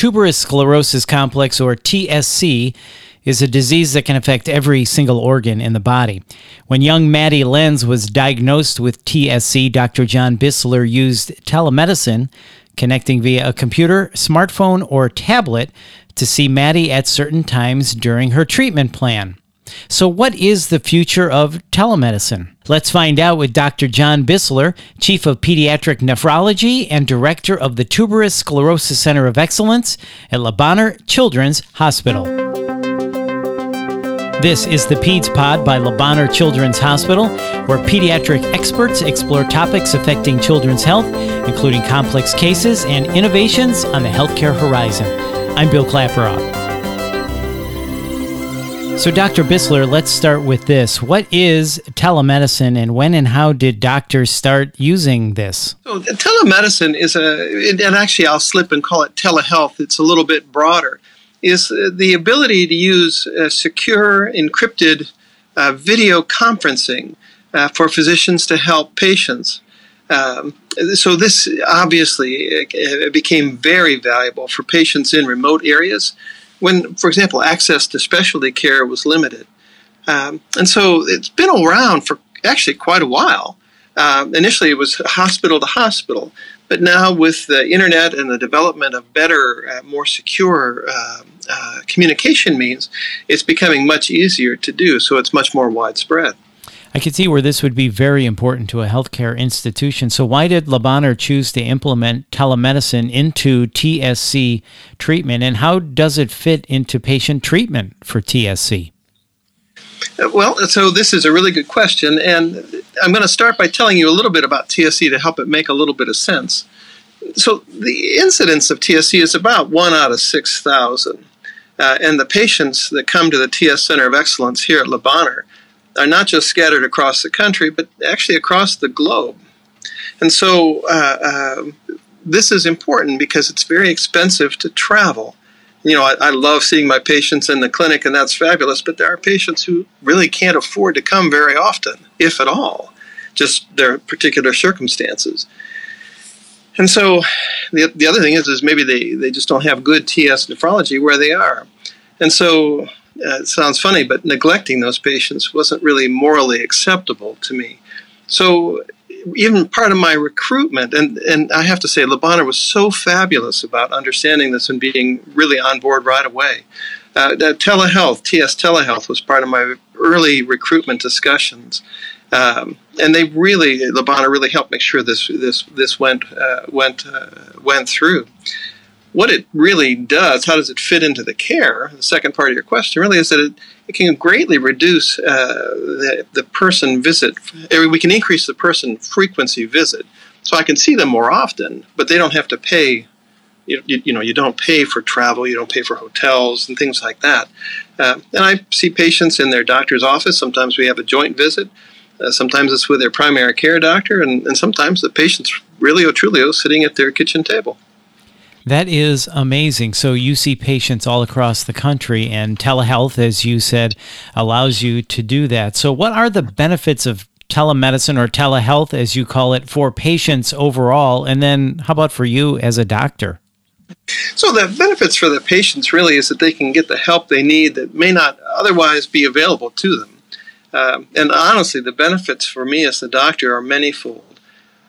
tuberous sclerosis complex, or TSC, is a disease that can affect every single organ in the body. When young Maddie Lenz was diagnosed with TSC, Dr. John Bissler used telemedicine, connecting via a computer, smartphone, or tablet to see Maddie at certain times during her treatment plan. So, what is the future of telemedicine? Let's find out with Dr. John Bissler, Chief of Pediatric Nephrology and Director of the Tuberous Sclerosis Center of Excellence at Le Bonheur Children's Hospital. This is the PEDS Pod by Le Bonheur Children's Hospital, where pediatric experts explore topics affecting children's health, including complex cases and innovations on the healthcare horizon. I'm Bill Klaproth. So, Dr. Bissler, let's start with this. What is telemedicine, and when and how did doctors start using this? So, telemedicine is a, and actually, I'll slip and call it telehealth. It's a little bit broader is uh, the ability to use secure, encrypted uh, video conferencing uh, for physicians to help patients. Um, so this obviously became very valuable for patients in remote areas when, for example, access to specialty care was limited. Um, and so it's been around for actually quite a while. Uh, initially, it was hospital to hospital, but now with the internet and the development of better, uh, more secure uh, uh, communication means, it's becoming much easier to do. So it's much more widespread. I can see where this would be very important to a healthcare institution. So, why did Le Bonheur choose to implement telemedicine into TSC treatment, and how does it fit into patient treatment for TSC? Uh, well, so this is a really good question, and I'm going to start by telling you a little bit about TSC to help it make a little bit of sense. So, the incidence of TSC is about one out of 6,000. Uh, and the patients that come to the TS Center of Excellence here at Le Bonheur are not just scattered across the country, but actually across the globe. And so, uh, uh, this is important because it's very expensive to travel you know, I, I, love seeing my patients in the clinic, and that's fabulous. But there are patients who really can't afford to come very often, if at all, just their particular circumstances. And so, the, the other thing is, is maybe they, they just don't have good TS nephrology where they are. And so, uh, it sounds funny, but neglecting those patients wasn't really morally acceptable to me. So, even part of my recruitment, and, and I have to say, Le Bonheur was so fabulous about understanding this and being really on board right away. Uh, telehealth, TS telehealth, was part of my early recruitment discussions, um, and they really, Le Bonheur really helped make sure this this this went uh, went uh, went through what it really does, how does it fit into the care? The second part of your question really is that it, it can greatly reduce uh, the, the person visit. We can increase the person frequency visit. So I can see them more often, but they don't have to pay. You, you, you know, you don't pay for travel, you don't pay for hotels and things like that. Uh, and I see patients in their doctor's office. Sometimes we have a joint visit. Uh, sometimes it's with their primary care doctor, and, and sometimes the patient's really or truly sitting at their kitchen table. That is amazing. So you see patients all across the country, and telehealth, as you said, allows you to do that. So, what are the benefits of telemedicine or telehealth, as you call it, for patients overall? And then, how about for you as a doctor? So, the benefits for the patients really is that they can get the help they need that may not otherwise be available to them. Uh, and honestly, the benefits for me as the doctor are manyfold.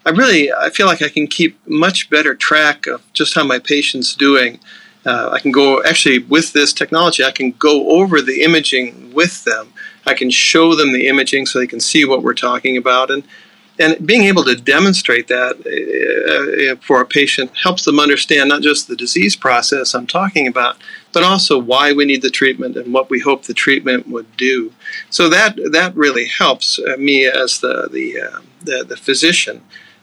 I really I feel like I can keep much better track of just how my patient's doing. Uh, I can go actually with this technology. I can go over the imaging with them. I can show them the imaging so they can see what we're talking about, and and being able to demonstrate that uh, uh for a patient helps them understand not just the disease process I'm talking about, but also why we need the treatment and what we hope the treatment would do. So that that really helps uh, me as the the, uh, the, the physician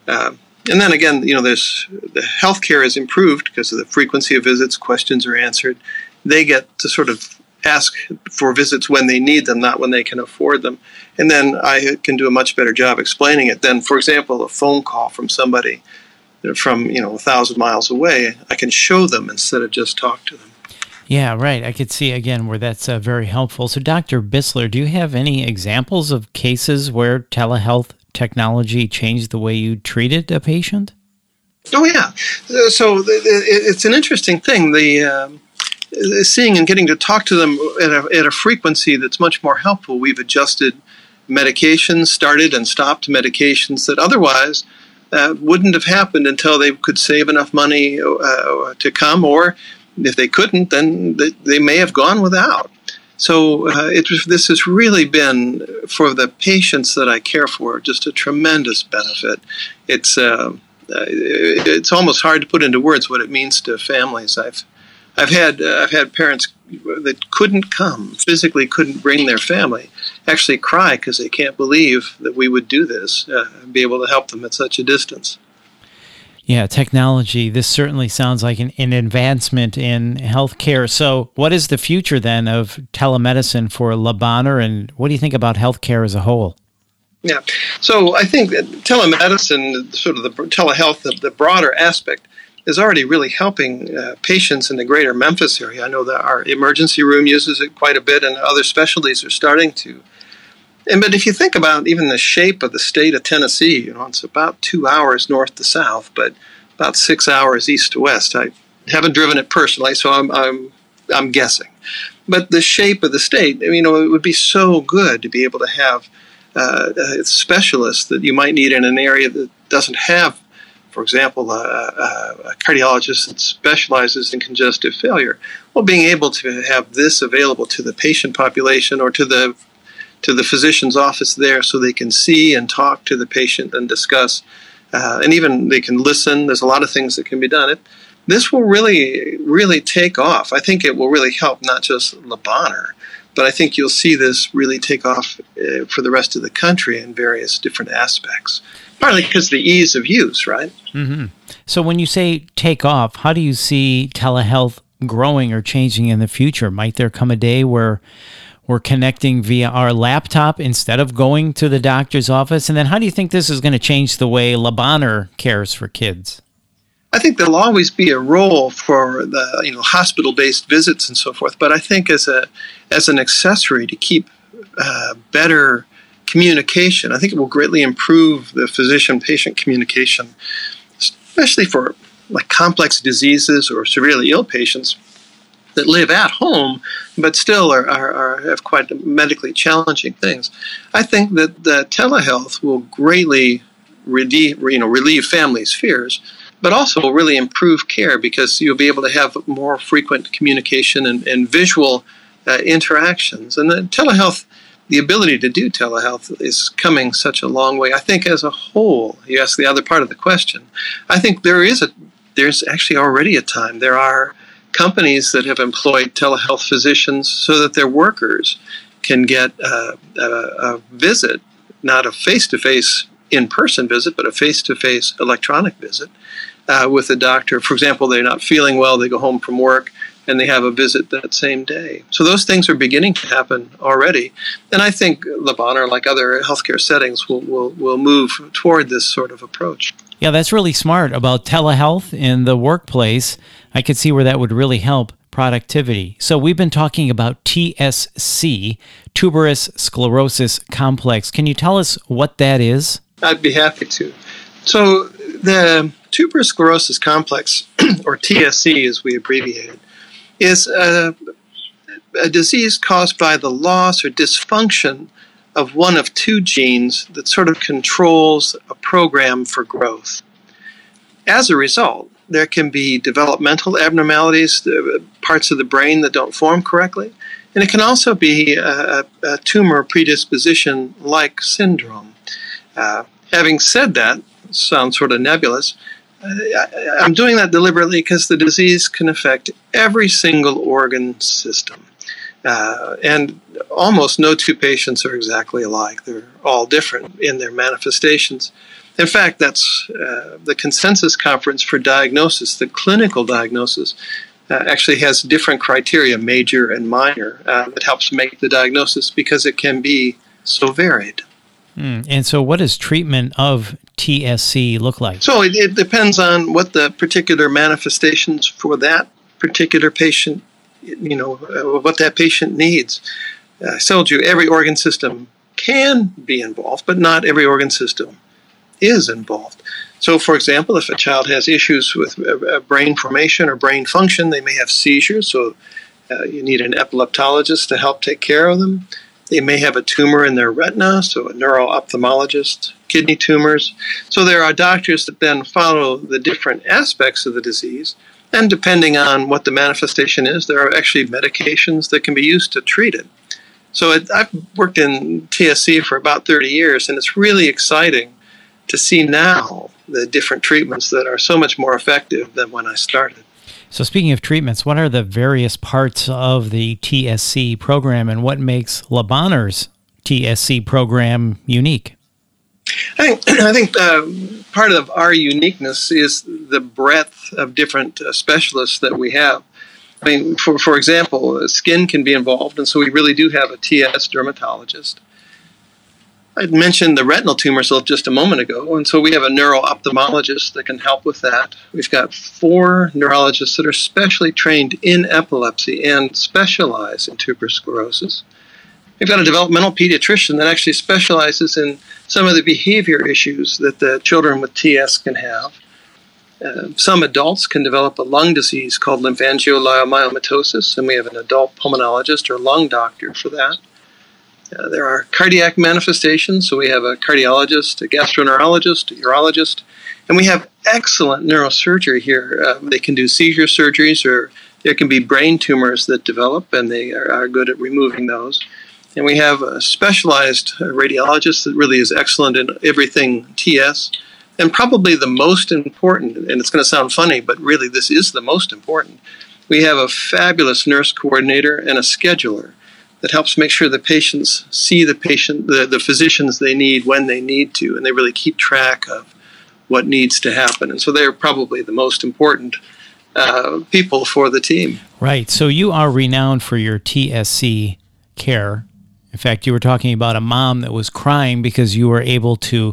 um, and then again, you know, there's the healthcare is improved because of the frequency of visits, questions are answered. They get to sort of ask for visits when they need them, not when they can afford them. And then I can do a much better job explaining it than, for example, a phone call from somebody from you know a thousand miles away. I can show them instead of just talk to them. Yeah, right. I could see again where that's uh, very helpful. So, Dr. Bissler, do you have any examples of cases where telehealth technology changed the way you treated a patient? Oh yeah, so it's an interesting thing. The um, seeing and getting to talk to them at a, at a frequency that's much more helpful. We've adjusted medications, started and stopped medications that otherwise uh, wouldn't have happened until they could save enough money uh, to come, or if they couldn't, then they, they may have gone without. So uh, it, this has really been for the patients that I care for just a tremendous benefit. It's uh, uh, it's almost hard to put into words what it means to families. I've I've had uh, I've had parents that couldn't come physically, couldn't bring their family, actually cry because they can't believe that we would do this, uh, be able to help them at such a distance. Yeah, technology. This certainly sounds like an, an advancement in healthcare. So, what is the future then of telemedicine for Bonheur, and what do you think about healthcare as a whole? Yeah, so I think that telemedicine, sort of the telehealth, the, the broader aspect, is already really helping uh, patients in the greater Memphis area. I know that our emergency room uses it quite a bit, and other specialties are starting to. And but if you think about even the shape of the state of Tennessee, you know, it's about two hours north to south, but about six hours east to west. I haven't driven it personally, so I'm I'm I'm guessing. But the shape of the state, you know, it would be so good to be able to have uh, specialists that you might need in an area that doesn't have for example, a, a, a, cardiologist that specializes in congestive failure. Well, being able to have this available to the patient population or to the to the physician's office there, so they can see and talk to the patient and discuss, uh, and even they can listen. There's a lot of things that can be done. It, this will really, really take off. I think it will really help not just Le Bonheur, but I think you'll see this really take off uh, for the rest of the country in various different aspects partly because the ease of use, right? Mm-hmm. So when you say take off, how do you see telehealth growing or changing in the future? Might there come a day where we're connecting via our laptop instead of going to the doctor's office? And then how do you think this is going to change the way Bonheur cares for kids? I think there'll always be a role for the you know hospital-based visits and so forth, but I think as a as an accessory to keep uh, better communication. I think it will greatly improve the physician patient communication, especially for like complex diseases or severely ill patients that live at home but still are, are, are, have quite medically challenging things. I think that the telehealth will greatly relieve, you know, relieve families' fears, but also will really improve care because you'll be able to have more frequent communication and, and visual uh, interactions. And the telehealth the ability to do telehealth is coming such a long way. I think as a whole, you ask the other part of the question. I think there is a there's actually already a time. There are companies that have employed telehealth physicians so that their workers can get a, a, a visit, not a face-to-face in-person visit, but a face-to-face electronic visit uh, with a doctor. For example, they're not feeling well, they go home from work and they have a visit that same day. So those things are beginning to happen already. And I think Le Bonheur, like other healthcare settings, will, will, will move toward this sort of approach. Yeah, that's really smart about telehealth in the workplace. I could see where that would really help productivity. So we've been talking about TSC, tuberous sclerosis complex. Can you tell us what that is? I'd be happy to. So the tuberous sclerosis complex, or TSC as we abbreviate it, is a, a disease caused by the loss or dysfunction of one of two genes that sort of controls a program for growth. As a result, there can be developmental abnormalities, parts of the brain that don't form correctly, and it can also be a, a tumor predisposition like syndrome. Uh, having said that, sounds sort of nebulous, I'm doing that deliberately because the disease can affect every single organ system. Uh, and almost no two patients are exactly alike. They're all different in their manifestations. In fact, that's uh, the consensus conference for diagnosis, the clinical diagnosis, uh, actually has different criteria, major and minor, uh, that helps make the diagnosis because it can be so varied. Mm. And so, what does treatment of TSC look like? So, it, it, depends on what the particular manifestations for that particular patient, you know, uh, what that patient needs. Uh, I told you every organ system can be involved, but not every organ system is involved. So, for example, if a child has issues with brain formation or brain function, they may have seizures. So, uh, you need an epileptologist to help take care of them. They may have a tumor in their retina, so a neuro-ophthalmologist, kidney tumors. So there are doctors that then follow the different aspects of the disease. And depending on what the manifestation is, there are actually medications that can be used to treat it. So it, I've worked in TSC for about 30 years, and it's really exciting to see now the different treatments that are so much more effective than when I started. So, speaking of treatments, what are the various parts of the TSC program and what makes Le Bonheur's TSC program unique? I think, I think uh, part of our uniqueness is the breadth of different uh, specialists that we have. I mean, for, for example, skin can be involved, and so we really do have a TS dermatologist. I mentioned the retinal tumors just a moment ago, and so we have a neuro-ophthalmologist that can help with that. We've got four neurologists that are specially trained in epilepsy and specialize in tuberous sclerosis. We've got a developmental pediatrician that actually specializes in some of the behavior issues that the children with TS can have. Uh, some adults can develop a lung disease called lymphangioliomyomatosis, and we have an adult pulmonologist or lung doctor for that. Uh, there are cardiac manifestations, so we have a cardiologist, a gastroenterologist, a urologist, and we have excellent neurosurgery here. Uh, they can do seizure surgeries, or there can be brain tumors that develop, and they are, are good at removing those. And we have a specialized radiologist that really is excellent in everything TS. And probably the most important, and it's going to sound funny, but really this is the most important, we have a fabulous nurse coordinator and a scheduler that helps make sure the patients see the patient, the, the physicians they need when they need to, and they really keep track of what needs to happen. And so they're probably the most important uh, people for the team. Right. So you are renowned for your TSC care in fact, you were talking about a mom that was crying because you were able to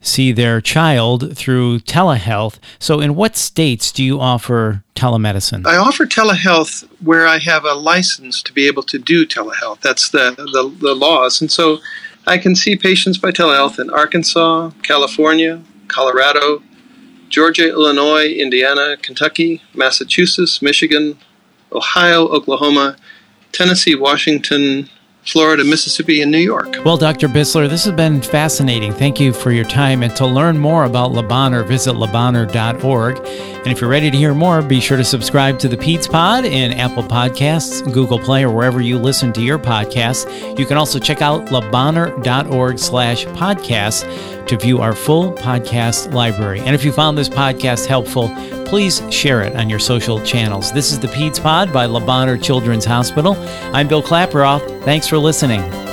see their child through telehealth. So, in what states do you offer telemedicine? I offer telehealth where I have a license to be able to do telehealth. That's the, the, the laws. And so I can see patients by telehealth in Arkansas, California, Colorado, Georgia, Illinois, Indiana, Kentucky, Massachusetts, Michigan, Ohio, Oklahoma, Tennessee, Washington, Florida, Mississippi, and New York. Well, Dr. Bissler, this has been fascinating. Thank you for your time. And to learn more about Le Bonheur, visit lebonheur.org. And if you're ready to hear more, be sure to subscribe to the PEDS Pod in Apple Podcasts, Google Play, or wherever you listen to your podcasts. You can also check out lebonheur.org slash podcasts to view our full podcast library. And if you found this podcast helpful, please share it on your social channels. This is the Peds Pod by Le Bonheur Children's Hospital. I'm Bill Klaproth. Thanks for listening.